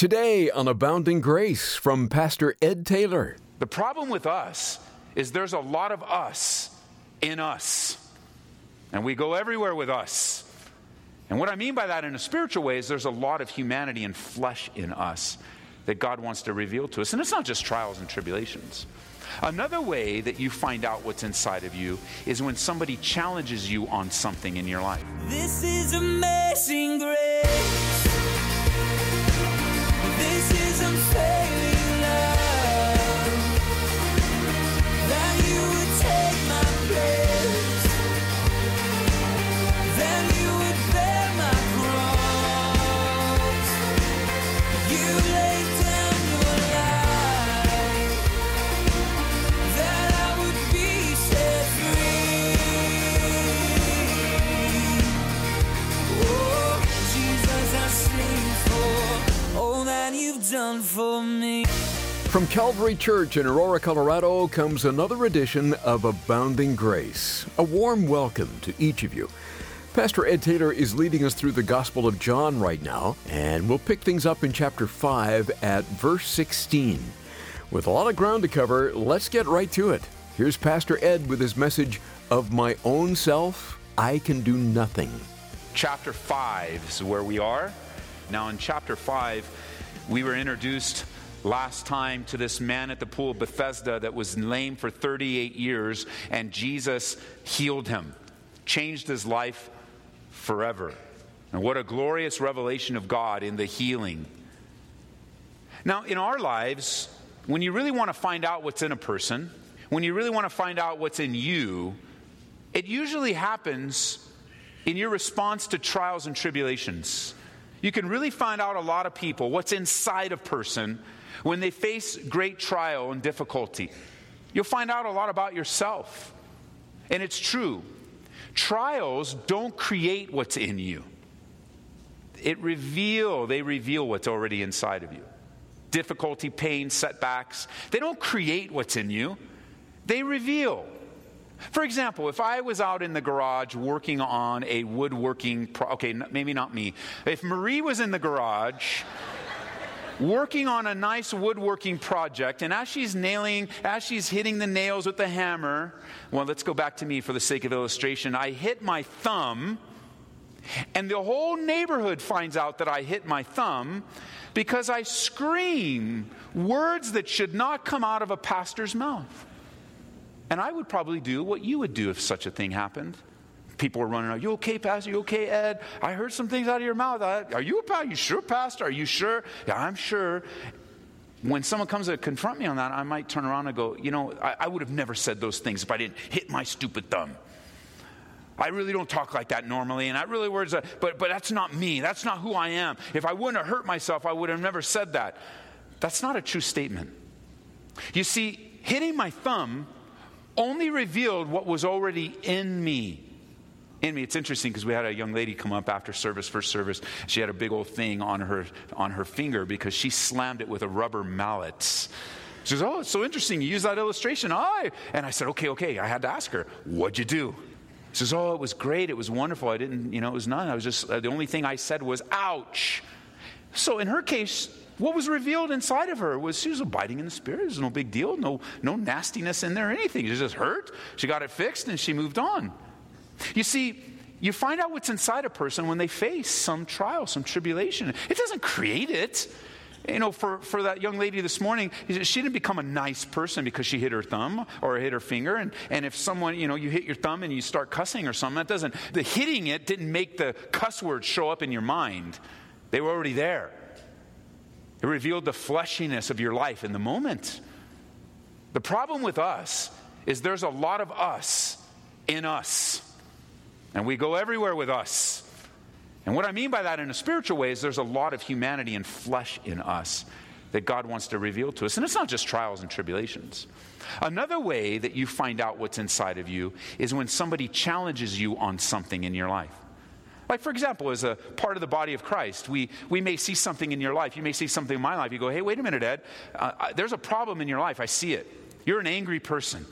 Today on Abounding Grace from Pastor Ed Taylor. The problem with us is there's a lot of us in us. And we go everywhere with us. And what I mean by that in a spiritual way is there's a lot of humanity and flesh in us that God wants to reveal to us. And it's not just trials and tribulations. Another way that you find out what's inside of you is when somebody challenges you on something in your life. This is amazing grace. From Calvary Church in Aurora, Colorado comes another edition of Abounding Grace. A warm welcome to each of you. Pastor Ed Taylor is leading us through the Gospel of John right now, and we'll pick things up in chapter 5 at verse 16. With a lot of ground to cover, let's get right to it. Here's Pastor Ed with his message of my own self, I can do nothing. chapter 5 is where we are. Now, in chapter 5, we were introduced last time to this man at the pool of Bethesda that was lame for 38 years, and Jesus healed him, changed his life forever. And what a glorious revelation of God in the healing. Now, in our lives, when you really want to find out what's in a person, when you really want to find out what's in you, it usually happens in your response to trials and tribulations. You can really find out a lot of people, what's inside a person, when they face great trial and difficulty. You'll find out a lot about yourself. And it's true. Trials don't create what's in you. It reveal, they reveal what's already inside of you. Difficulty, pain, setbacks, they don't create what's in you. They reveal. For example, if I was out in the garage working on a woodworking, pro- okay, maybe not me. If Marie was in the garage working on a nice woodworking project, and as she's nailing, as she's hitting the nails with the hammer, well, let's go back to me for the sake of illustration. I hit my thumb, and the whole neighborhood finds out that I hit my thumb because I scream words that should not come out of a pastor's mouth. And I would probably do what you would do if such a thing happened. People are running out. You okay, Pastor? You okay, Ed? I heard some things out of your mouth. I- Are you a? You sure, Pastor? Are you sure? Yeah, I'm sure. When someone comes to confront me on that, I might turn around and go, you know, I, I would have never said those things if I didn't hit my stupid thumb. I really don't talk like that normally, and I really words, uh, but but that's not me. That's not who I am. If I wouldn't have hurt myself, I would have never said that. That's not a true statement. You see, hitting my thumb only revealed what was already in me. In me, it's interesting because we had a young lady come up after service, first service. She had a big old thing on her on her finger because she slammed it with a rubber mallet. She says, "Oh, it's so interesting. You use that illustration." I and I said, "Okay, okay." I had to ask her, "What'd you do?" She says, "Oh, it was great. It was wonderful. I didn't, you know, it was none. I was just uh, the only thing I said was ouch." So in her case, what was revealed inside of her was she was abiding in the spirit. There's no big deal, no no nastiness in there, or anything. She just hurt. She got it fixed, and she moved on. You see, you find out what's inside a person when they face some trial, some tribulation. It doesn't create it. You know, for, for that young lady this morning, she didn't become a nice person because she hit her thumb or hit her finger. And, and if someone, you know, you hit your thumb and you start cussing or something, that doesn't, the hitting it didn't make the cuss words show up in your mind. They were already there. It revealed the fleshiness of your life in the moment. The problem with us is there's a lot of us in us. And we go everywhere with us. And what I mean by that in a spiritual way is there's a lot of humanity and flesh in us that God wants to reveal to us. And it's not just trials and tribulations. Another way that you find out what's inside of you is when somebody challenges you on something in your life. Like, for example, as a part of the body of Christ, we, we may see something in your life. You may see something in my life. You go, hey, wait a minute, Ed. Uh, I, there's a problem in your life. I see it. You're an angry person.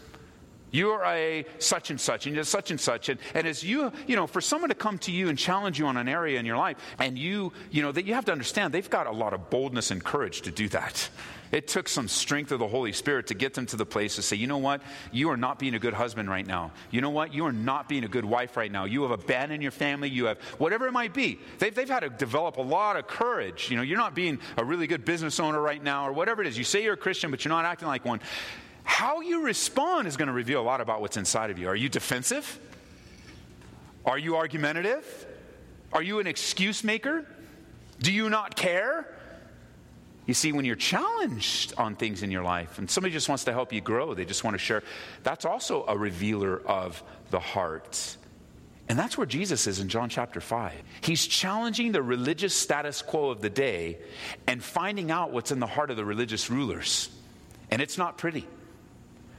You're a such and such, and you're such and such. And, and as you, you know, for someone to come to you and challenge you on an area in your life, and you, you know, that you have to understand they've got a lot of boldness and courage to do that. It took some strength of the Holy Spirit to get them to the place to say, you know what? You are not being a good husband right now. You know what? You are not being a good wife right now. You have abandoned your family. You have whatever it might be. They've, they've had to develop a lot of courage. You know, you're not being a really good business owner right now, or whatever it is. You say you're a Christian, but you're not acting like one. How you respond is going to reveal a lot about what's inside of you. Are you defensive? Are you argumentative? Are you an excuse maker? Do you not care? You see, when you're challenged on things in your life and somebody just wants to help you grow, they just want to share, that's also a revealer of the heart. And that's where Jesus is in John chapter 5. He's challenging the religious status quo of the day and finding out what's in the heart of the religious rulers. And it's not pretty.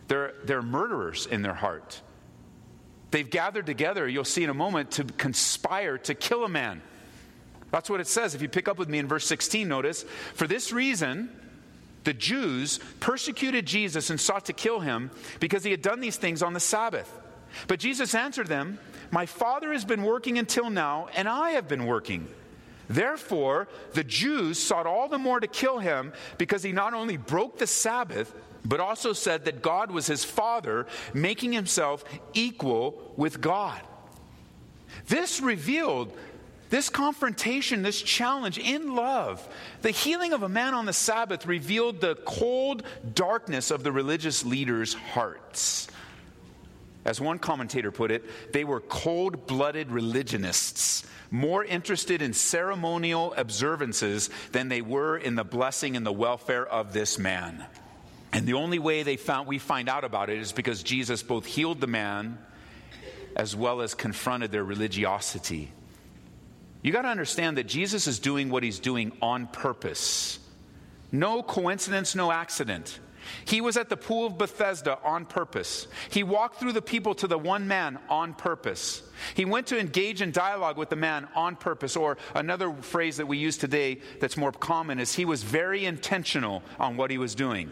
They're, they're murderers in their heart. They've gathered together, you'll see in a moment, to conspire to kill a man. That's what it says. If you pick up with me in verse 16, notice, for this reason, the Jews persecuted Jesus and sought to kill him because he had done these things on the Sabbath. But Jesus answered them, My Father has been working until now, and I have been working. Therefore, the Jews sought all the more to kill him because he not only broke the Sabbath, but also said that God was his father, making himself equal with God. This revealed this confrontation, this challenge in love, the healing of a man on the Sabbath revealed the cold darkness of the religious leaders' hearts. As one commentator put it, they were cold blooded religionists, more interested in ceremonial observances than they were in the blessing and the welfare of this man. And the only way they found we find out about it is because Jesus both healed the man as well as confronted their religiosity. You got to understand that Jesus is doing what he's doing on purpose. No coincidence, no accident. He was at the pool of Bethesda on purpose. He walked through the people to the one man on purpose. He went to engage in dialogue with the man on purpose. Or another phrase that we use today that's more common is he was very intentional on what he was doing.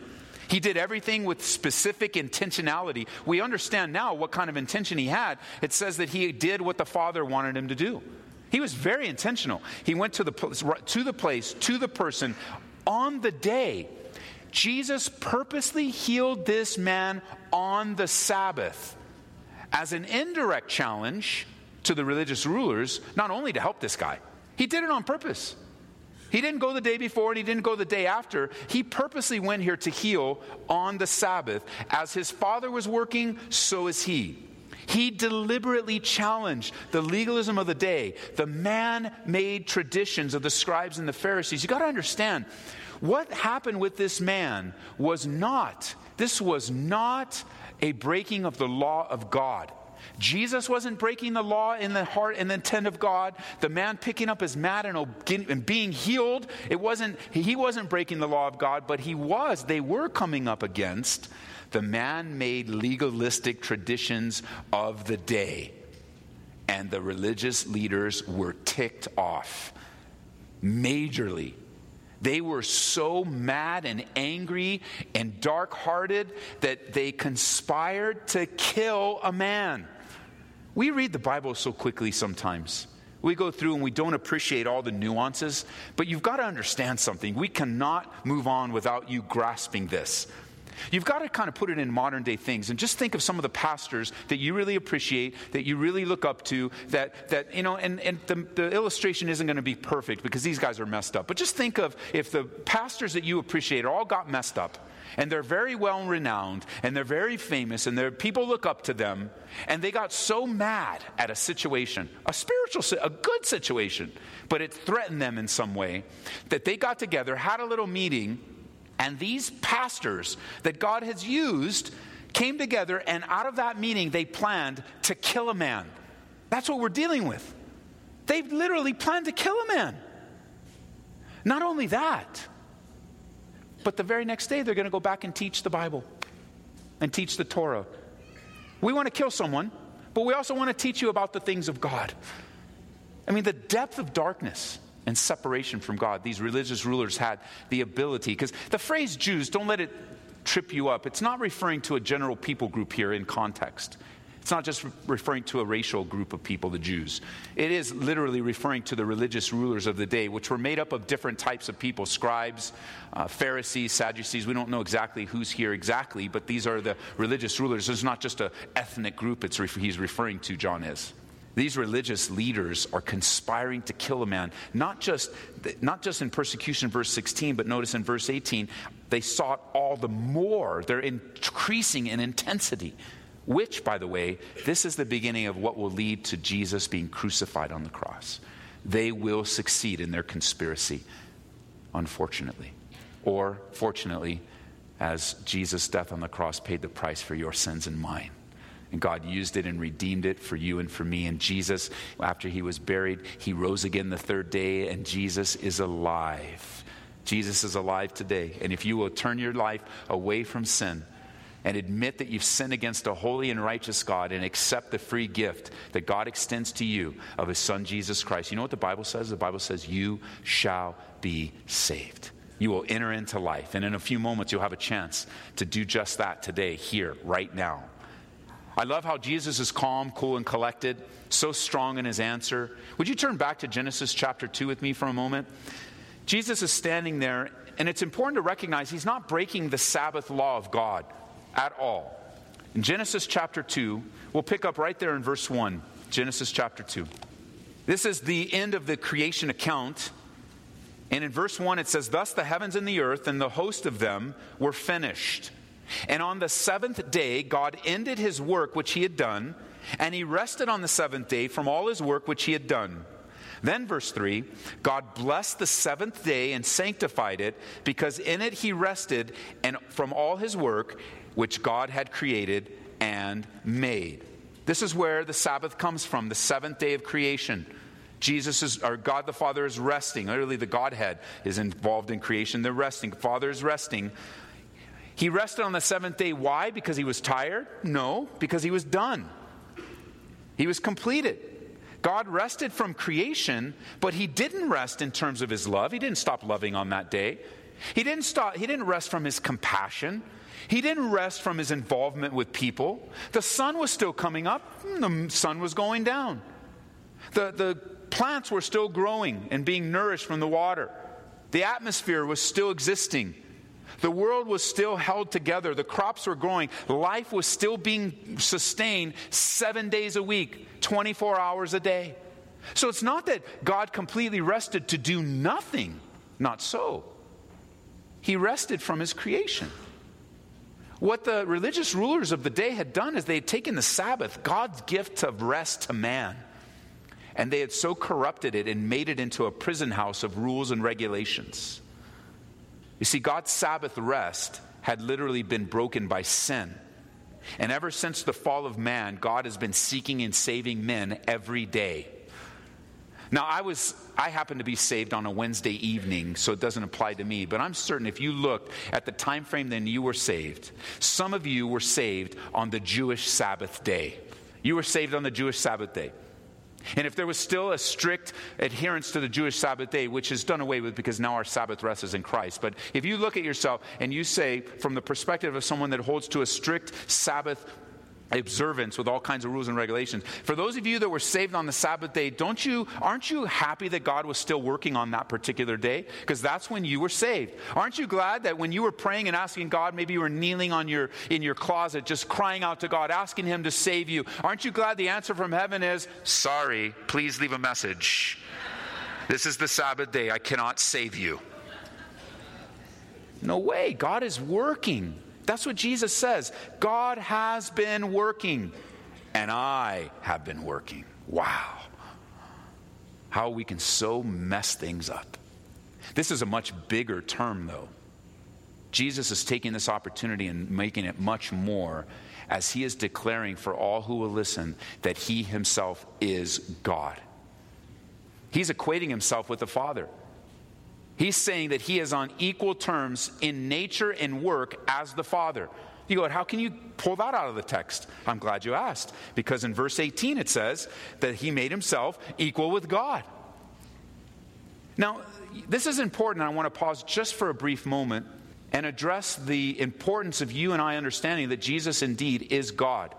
He did everything with specific intentionality. We understand now what kind of intention he had. It says that he did what the Father wanted him to do. He was very intentional. He went to the, to the place, to the person on the day. Jesus purposely healed this man on the Sabbath as an indirect challenge to the religious rulers, not only to help this guy, he did it on purpose. He didn't go the day before and he didn't go the day after. He purposely went here to heal on the Sabbath. As his father was working, so is he. He deliberately challenged the legalism of the day, the man made traditions of the scribes and the Pharisees. You got to understand, what happened with this man was not, this was not a breaking of the law of God. Jesus wasn't breaking the law in the heart and the intent of God. The man picking up his mat and, and being healed, it wasn't, he wasn't breaking the law of God, but he was. They were coming up against the man made legalistic traditions of the day. And the religious leaders were ticked off majorly. They were so mad and angry and dark hearted that they conspired to kill a man. We read the Bible so quickly sometimes. We go through and we don't appreciate all the nuances, but you've got to understand something. We cannot move on without you grasping this. You've got to kind of put it in modern day things and just think of some of the pastors that you really appreciate, that you really look up to, that, that you know, and, and the, the illustration isn't going to be perfect because these guys are messed up. But just think of if the pastors that you appreciate all got messed up and they're very well renowned and they're very famous and their people look up to them and they got so mad at a situation, a spiritual, a good situation, but it threatened them in some way that they got together, had a little meeting and these pastors that God has used came together, and out of that meeting, they planned to kill a man. That's what we're dealing with. They've literally planned to kill a man. Not only that, but the very next day, they're going to go back and teach the Bible and teach the Torah. We want to kill someone, but we also want to teach you about the things of God. I mean, the depth of darkness and separation from God. These religious rulers had the ability, because the phrase Jews, don't let it trip you up, it's not referring to a general people group here in context. It's not just referring to a racial group of people, the Jews. It is literally referring to the religious rulers of the day, which were made up of different types of people scribes, uh, Pharisees, Sadducees. We don't know exactly who's here exactly, but these are the religious rulers. It's not just an ethnic group it's re- he's referring to, John is. These religious leaders are conspiring to kill a man, not just, not just in persecution, verse 16, but notice in verse 18, they sought all the more. They're increasing in intensity. Which, by the way, this is the beginning of what will lead to Jesus being crucified on the cross. They will succeed in their conspiracy, unfortunately. Or, fortunately, as Jesus' death on the cross paid the price for your sins and mine. And God used it and redeemed it for you and for me. And Jesus, after he was buried, he rose again the third day, and Jesus is alive. Jesus is alive today. And if you will turn your life away from sin, and admit that you've sinned against a holy and righteous God and accept the free gift that God extends to you of His Son Jesus Christ. You know what the Bible says? The Bible says, You shall be saved. You will enter into life. And in a few moments, you'll have a chance to do just that today, here, right now. I love how Jesus is calm, cool, and collected, so strong in his answer. Would you turn back to Genesis chapter 2 with me for a moment? Jesus is standing there, and it's important to recognize he's not breaking the Sabbath law of God at all. In Genesis chapter 2, we'll pick up right there in verse 1. Genesis chapter 2. This is the end of the creation account. And in verse 1, it says, Thus the heavens and the earth and the host of them were finished. And on the seventh day, God ended his work which he had done, and he rested on the seventh day from all his work which he had done. Then, verse 3 God blessed the seventh day and sanctified it, because in it he rested and from all his work which God had created and made. This is where the Sabbath comes from, the seventh day of creation. Jesus is, or God the Father is resting. Literally, the Godhead is involved in creation. They're resting. Father is resting. He rested on the seventh day. Why? Because he was tired? No, because he was done. He was completed. God rested from creation, but he didn't rest in terms of his love. He didn't stop loving on that day. He didn't stop, he didn't rest from his compassion. He didn't rest from his involvement with people. The sun was still coming up, mm, the sun was going down. The, the plants were still growing and being nourished from the water. The atmosphere was still existing. The world was still held together. The crops were growing. Life was still being sustained seven days a week, 24 hours a day. So it's not that God completely rested to do nothing. Not so. He rested from his creation. What the religious rulers of the day had done is they had taken the Sabbath, God's gift of rest to man, and they had so corrupted it and made it into a prison house of rules and regulations. You see, God's Sabbath rest had literally been broken by sin. And ever since the fall of man, God has been seeking and saving men every day. Now, I was I happen to be saved on a Wednesday evening, so it doesn't apply to me, but I'm certain if you looked at the time frame then you were saved, some of you were saved on the Jewish Sabbath day. You were saved on the Jewish Sabbath day. And if there was still a strict adherence to the Jewish Sabbath day, which is done away with because now our Sabbath rest is in Christ, but if you look at yourself and you say, from the perspective of someone that holds to a strict Sabbath observance with all kinds of rules and regulations. For those of you that were saved on the Sabbath day, don't you aren't you happy that God was still working on that particular day? Because that's when you were saved. Aren't you glad that when you were praying and asking God, maybe you were kneeling on your in your closet just crying out to God, asking him to save you. Aren't you glad the answer from heaven is, "Sorry, please leave a message. This is the Sabbath day. I cannot save you." No way. God is working. That's what Jesus says. God has been working, and I have been working. Wow. How we can so mess things up. This is a much bigger term, though. Jesus is taking this opportunity and making it much more as he is declaring for all who will listen that he himself is God. He's equating himself with the Father. He's saying that he is on equal terms in nature and work as the Father. You go, how can you pull that out of the text? I'm glad you asked. Because in verse 18 it says that he made himself equal with God. Now, this is important. I want to pause just for a brief moment. and address the importance of you and I understanding that Jesus indeed is God.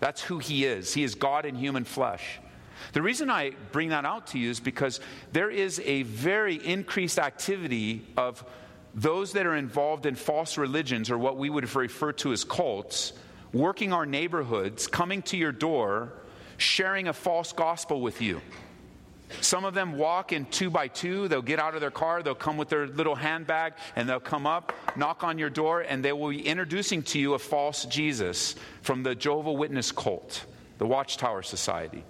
That's who he is. He is God in human flesh. The reason I bring that out to you is because there is a very increased activity of those that are involved in false religions, or what we would refer to as cults, working our neighborhoods, coming to your door, sharing a false gospel with you. Some of them walk in two by two. They'll get out of their car, they'll come with their little handbag, and they'll come up, knock on your door, and they will be introducing to you a false Jesus from the Jehovah Witness cult, the Watchtower Society.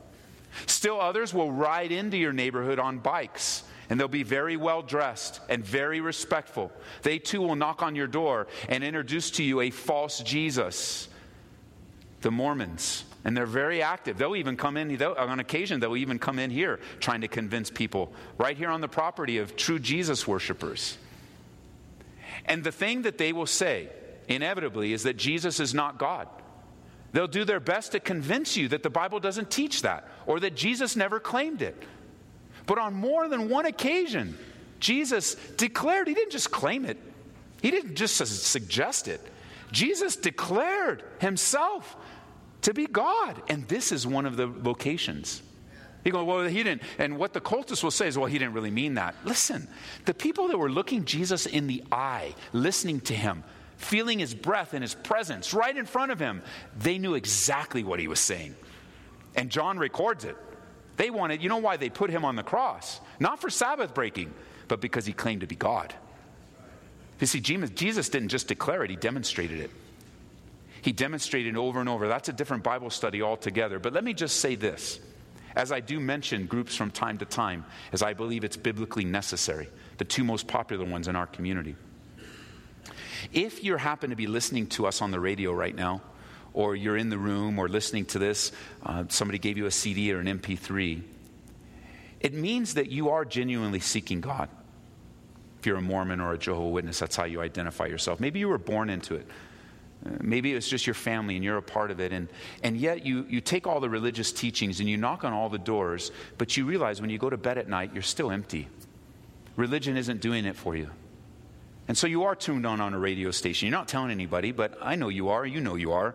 Still others will ride into your neighborhood on bikes and they'll be very well dressed and very respectful. They too will knock on your door and introduce to you a false Jesus, the Mormons. And they're very active. They'll even come in, on occasion, they'll even come in here trying to convince people right here on the property of true Jesus worshipers. And the thing that they will say, inevitably, is that Jesus is not God. They'll do their best to convince you that the Bible doesn't teach that or that Jesus never claimed it. But on more than one occasion, Jesus declared, he didn't just claim it, he didn't just suggest it. Jesus declared himself to be God. And this is one of the locations. You go, well, he didn't. And what the cultists will say is, well, he didn't really mean that. Listen, the people that were looking Jesus in the eye, listening to him, feeling his breath and his presence right in front of him, they knew exactly what he was saying. And John records it. They wanted, you know why they put him on the cross? Not for Sabbath breaking, but because he claimed to be God. You see, Jesus didn't just declare it, he demonstrated it. He demonstrated over and over. That's a different Bible study altogether. But let me just say this. As I do mention groups from time to time, as I believe it's biblically necessary, the two most popular ones in our community. If you happen to be listening to us on the radio right now, or you're in the room or listening to this, uh, somebody gave you a CD or an MP3, it means that you are genuinely seeking God. If you're a Mormon or a Jehovah Witness, that's how you identify yourself. Maybe you were born into it. Uh, maybe it's just your family and you're a part of it. And, and yet you, you take all the religious teachings and you knock on all the doors, but you realize when you go to bed at night, you're still empty. Religion isn't doing it for you. And so you are tuned on on a radio station. You're not telling anybody, but I know you are. You know you are.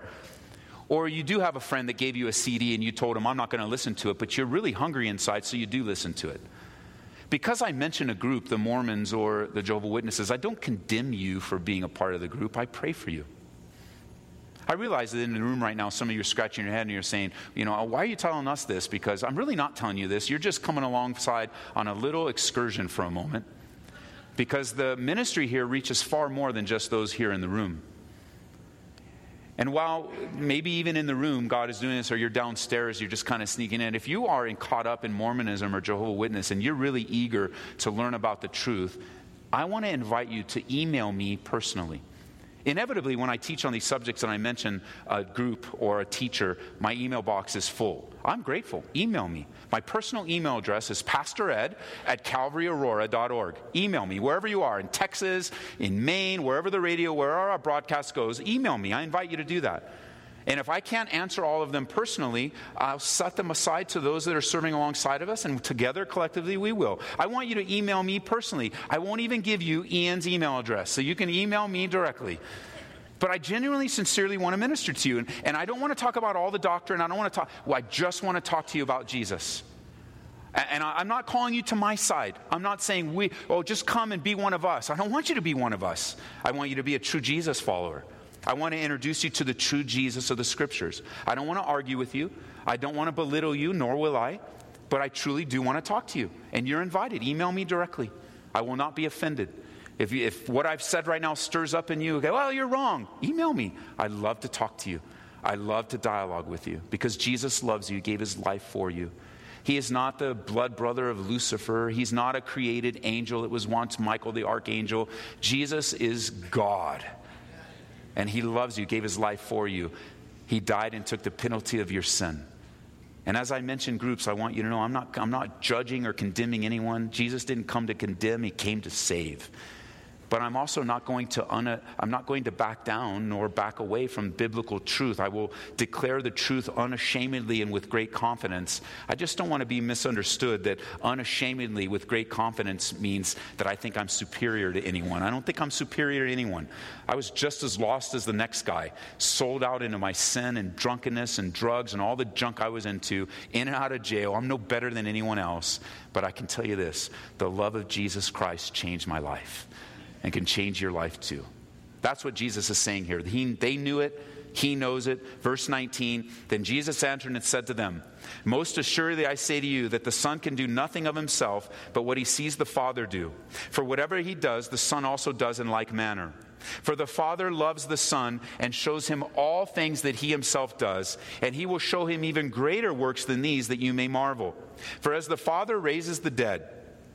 Or you do have a friend that gave you a CD and you told him, I'm not going to listen to it, but you're really hungry inside, so you do listen to it. Because I mention a group, the Mormons or the Jehovah Witnesses, I don't condemn you for being a part of the group. I pray for you. I realize that in the room right now, some of you are scratching your head and you're saying, you know, why are you telling us this? Because I'm really not telling you this. You're just coming alongside on a little excursion for a moment. Because the ministry here reaches far more than just those here in the room. And while maybe even in the room God is doing this, or you're downstairs, you're just kind of sneaking in, if you are caught up in Mormonism or Jehovah Witness and you're really eager to learn about the truth, I want to invite you to email me personally. Inevitably, when I teach on these subjects and I mention a group or a teacher, my email box is full. I'm grateful. Email me. My personal email address is pastored at calvaryaurora.org. Email me wherever you are in Texas, in Maine, wherever the radio, wherever our broadcast goes. Email me. I invite you to do that. And if I can't answer all of them personally, I'll set them aside to those that are serving alongside of us, and together, collectively, we will. I want you to email me personally. I won't even give you Ian's email address, so you can email me directly. But I genuinely, sincerely want to minister to you. And, and I don't want to talk about all the doctrine. I don't want to talk, well, I just want to talk to you about Jesus. And I'm not calling you to my side. I'm not saying, we, oh, just come and be one of us. I don't want you to be one of us. I want you to be a true Jesus follower. I want to introduce you to the true Jesus of the scriptures. I don't want to argue with you. I don't want to belittle you, nor will I. But I truly do want to talk to you. And you're invited. Email me directly. I will not be offended. If, you, if what I've said right now stirs up in you, okay, well, you're wrong. Email me. I love to talk to you. I love to dialogue with you because Jesus loves you, gave his life for you. He is not the blood brother of Lucifer. He's not a created angel. It was once Michael the archangel. Jesus is God and He loves you, gave His life for you. He died and took the penalty of your sin. And as I mentioned groups, I want you to know I'm not, I'm not judging or condemning anyone. Jesus didn't come to condemn, He came to save. But I'm also not going to un- I'm not going to back down nor back away from biblical truth. I will declare the truth unashamedly and with great confidence. I just don't want to be misunderstood that unashamedly with great confidence means that I think I'm superior to anyone. I don't think I'm superior to anyone. I was just as lost as the next guy, sold out into my sin and drunkenness and drugs and all the junk I was into, in and out of jail. I'm no better than anyone else. But I can tell you this the love of Jesus Christ changed my life and can change your life too. That's what Jesus is saying here. He, they knew it. He knows it. Verse 19 Then Jesus answered and said to them, Most assuredly I say to you that the Son can do nothing of himself but what he sees the Father do. For whatever he does, the Son also does in like manner. For the Father loves the Son and shows him all things that he himself does, and he will show him even greater works than these that you may marvel. For as the Father raises the dead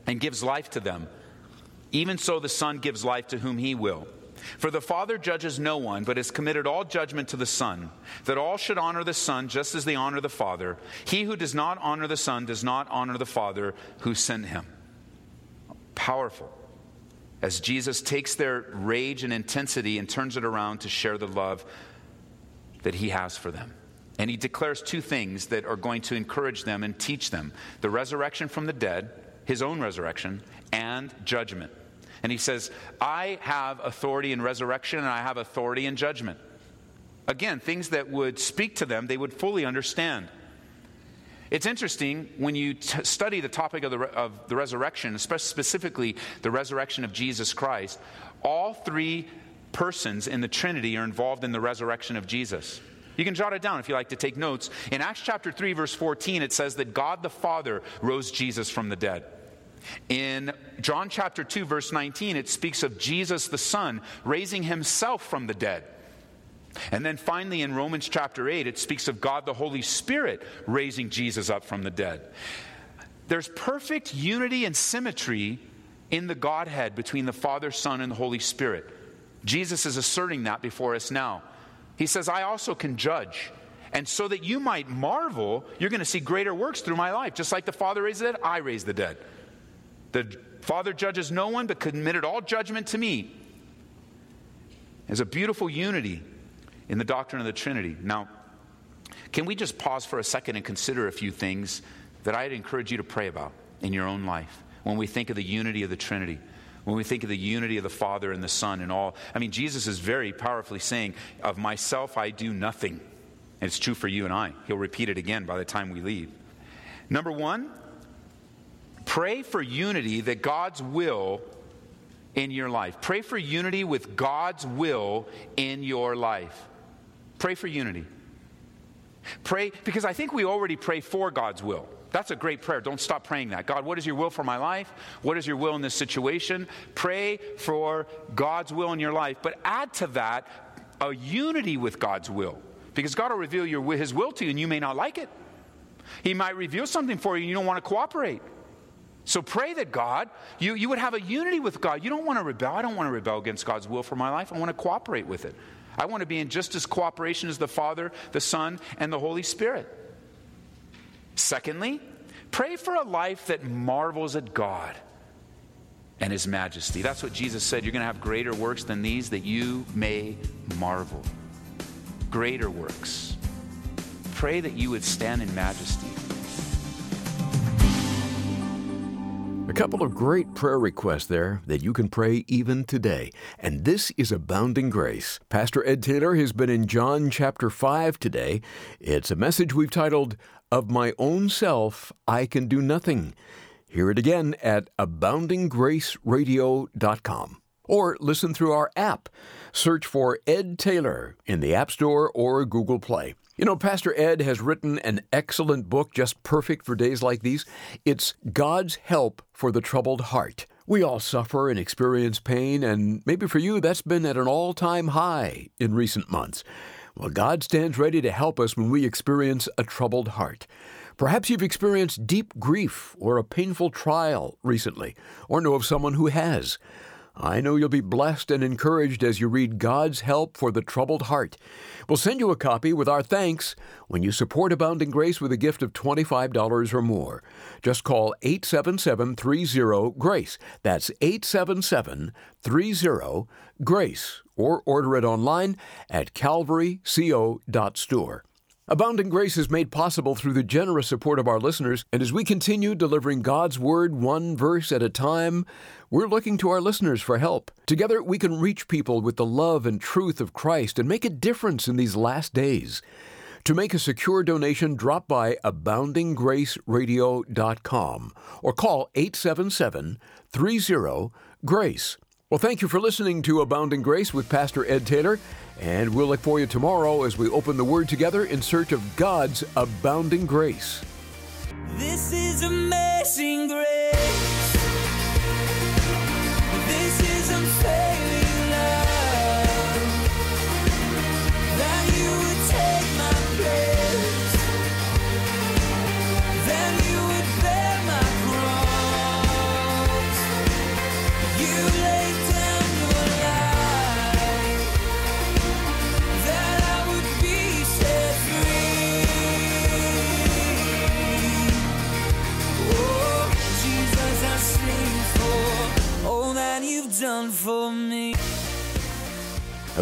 and gives life to them, even so the Son gives life to whom he will. For the Father judges no one, but has committed all judgment to the Son, that all should honor the Son just as they honor the Father. He who does not honor the Son does not honor the Father who sent him. Powerful. As Jesus takes their rage and intensity and turns it around to share the love that he has for them. And he declares two things that are going to encourage them and teach them the resurrection from the dead, his own resurrection, and judgment. And he says, I have authority in resurrection and I have authority in judgment. Again, things that would speak to them, they would fully understand. It's interesting when you t- study the topic of the, re- of the resurrection, specifically the resurrection of Jesus Christ, all three persons in the Trinity are involved in the resurrection of Jesus. You can jot it down if you like to take notes. In Acts chapter 3, verse 14, it says that God the Father rose Jesus from the dead. In John chapter 2, verse 19, it speaks of Jesus the Son raising himself from the dead. And then finally, in Romans chapter 8, it speaks of God the Holy Spirit raising Jesus up from the dead. There's perfect unity and symmetry in the Godhead between the Father, Son, and the Holy Spirit. Jesus is asserting that before us now. He says, I also can judge. And so that you might marvel, you're going to see greater works through my life. Just like the Father raised the dead, I raise the dead. The Father judges no one, but committed all judgment to me. There's a beautiful unity in the doctrine of the Trinity. Now, can we just pause for a second and consider a few things that I'd encourage you to pray about in your own life when we think of the unity of the Trinity? When we think of the unity of the Father and the Son and all, I mean, Jesus is very powerfully saying, Of myself I do nothing. And it's true for you and I. He'll repeat it again by the time we leave. Number one, pray for unity that God's will in your life. Pray for unity with God's will in your life. Pray for unity. Pray, because I think we already pray for God's will. That's a great prayer. Don't stop praying that. God, what is your will for my life? What is your will in this situation? Pray for God's will in your life, but add to that a unity with God's will. Because God will reveal your, His will to you and you may not like it. He might reveal something for you and you don't want to cooperate. So pray that God, you, you would have a unity with God. You don't want to rebel. I don't want to rebel against God's will for my life. I want to cooperate with it. I want to be in just as cooperation as the Father, the Son, and the Holy Spirit. Secondly, pray for a life that marvels at God and His majesty. That's what Jesus said. You're going to have greater works than these that you may marvel. Greater works. Pray that you would stand in majesty. A couple of great prayer requests there that you can pray even today. And this is Abounding Grace. Pastor Ed Taylor has been in John chapter 5 today. It's a message we've titled, Of My Own Self I Can Do Nothing. Hear it again at aboundinggraceradio.com or listen through our app. Search for Ed Taylor in the App Store or Google Play. You know, Pastor Ed has written an excellent book just perfect for days like these. It's God's Help for the Troubled Heart. We all suffer and experience pain, and maybe for you that's been at an all time high in recent months. Well, God stands ready to help us when we experience a troubled heart. Perhaps you've experienced deep grief or a painful trial recently, or know of someone who has. I know you'll be blessed and encouraged as you read God's Help for the Troubled Heart. We'll send you a copy with our thanks when you support Abounding Grace with a gift of $25 or more. Just call 877 30 GRACE. That's 877 30 GRACE or order it online at calvaryco.store. Abounding Grace is made possible through the generous support of our listeners, and as we continue delivering God's Word one verse at a time, we're looking to our listeners for help. Together, we can reach people with the love and truth of Christ and make a difference in these last days. To make a secure donation, drop by aboundinggraceradio.com or call 877 30 GRACE. Well, thank you for listening to Abounding Grace with Pastor Ed Taylor, and we'll look for you tomorrow as we open the Word together in search of God's abounding grace. This is amazing grace.